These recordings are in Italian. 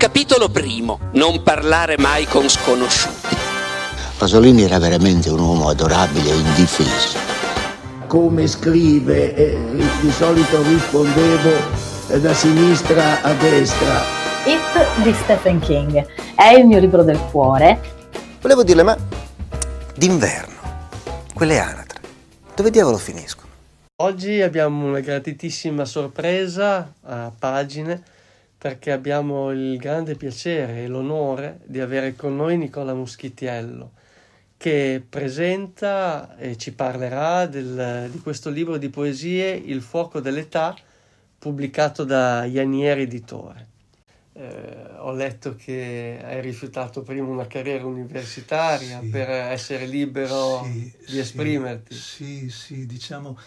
Capitolo primo. Non parlare mai con sconosciuti. Pasolini era veramente un uomo adorabile e indifeso. Come scrive, eh, di solito rispondevo eh, da sinistra a destra. It di Stephen King è il mio libro del cuore. Volevo dirle, ma d'inverno, quelle anatre, dove diavolo finiscono? Oggi abbiamo una gratitissima sorpresa a pagine perché abbiamo il grande piacere e l'onore di avere con noi Nicola Muschitiello che presenta e ci parlerà del, di questo libro di poesie Il fuoco dell'età pubblicato da Ianieri Editore. Eh, ho letto che hai rifiutato prima una carriera universitaria sì, per essere libero sì, di esprimerti. Sì, sì, diciamo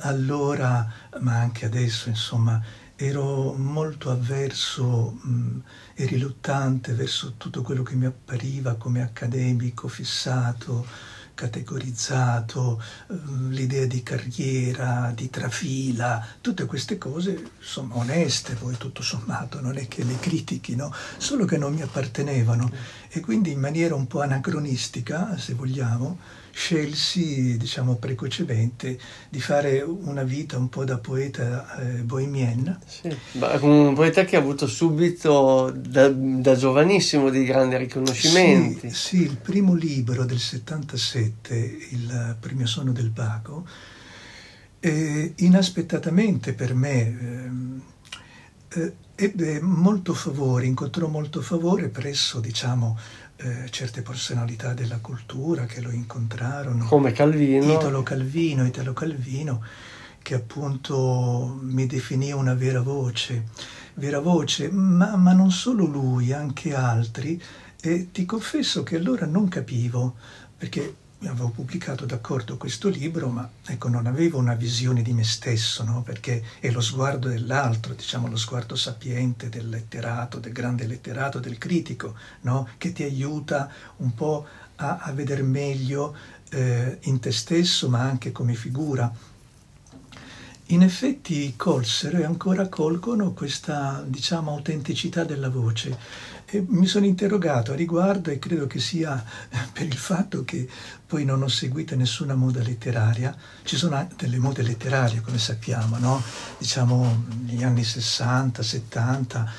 allora, ma anche adesso, insomma, ero molto avverso mh, e riluttante verso tutto quello che mi appariva come accademico, fissato, categorizzato, eh, l'idea di carriera, di trafila, tutte queste cose sono oneste, poi tutto sommato non è che le critichino, solo che non mi appartenevano. E quindi in maniera un po' anacronistica, se vogliamo, scelsi, diciamo precocemente, di fare una vita un po' da poeta eh, bohemienne. Sì, un poeta che ha avuto subito da, da giovanissimo dei grandi riconoscimenti. Sì, sì, il primo libro del 77, Il premio sonno del Baco, eh, inaspettatamente per me eh, ebbe molto favore, incontrò molto favore presso, diciamo, eh, certe personalità della cultura che lo incontrarono. Come Calvino. Italo Calvino, Italo Calvino, che appunto mi definì una vera voce, vera voce, ma, ma non solo lui, anche altri. E ti confesso che allora non capivo, perché avevo pubblicato d'accordo questo libro, ma ecco, non avevo una visione di me stesso, no? perché è lo sguardo dell'altro, diciamo lo sguardo sapiente del letterato, del grande letterato, del critico, no? che ti aiuta un po' a, a vedere meglio eh, in te stesso, ma anche come figura. In effetti colsero e ancora colgono questa, diciamo, autenticità della voce e mi sono interrogato a riguardo e credo che sia per il fatto che poi non ho seguito nessuna moda letteraria. Ci sono delle mode letterarie, come sappiamo, no? Diciamo gli anni 60, 70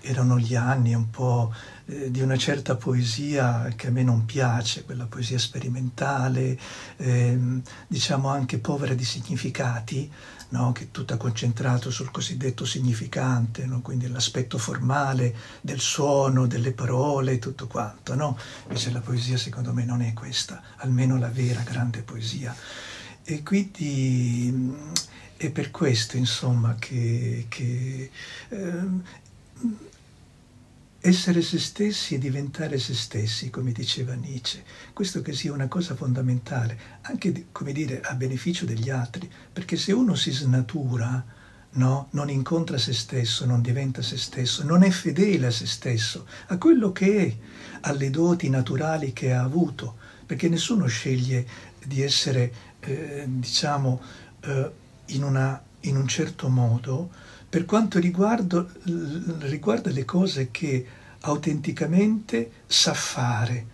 erano gli anni un po' eh, di una certa poesia che a me non piace, quella poesia sperimentale, eh, diciamo anche povera di significati, no? che è tutta concentrata sul cosiddetto significante, no? quindi l'aspetto formale del suono, delle parole, tutto quanto. No? Invece la poesia secondo me non è questa, almeno la vera grande poesia. E quindi è per questo, insomma, che, che eh, essere se stessi e diventare se stessi, come diceva Nietzsche, questo che sia una cosa fondamentale, anche come dire a beneficio degli altri, perché se uno si snatura, no, non incontra se stesso, non diventa se stesso, non è fedele a se stesso, a quello che è, alle doti naturali che ha avuto, perché nessuno sceglie di essere, eh, diciamo, eh, in, una, in un certo modo, per quanto riguarda, le cose che autenticamente sa fare,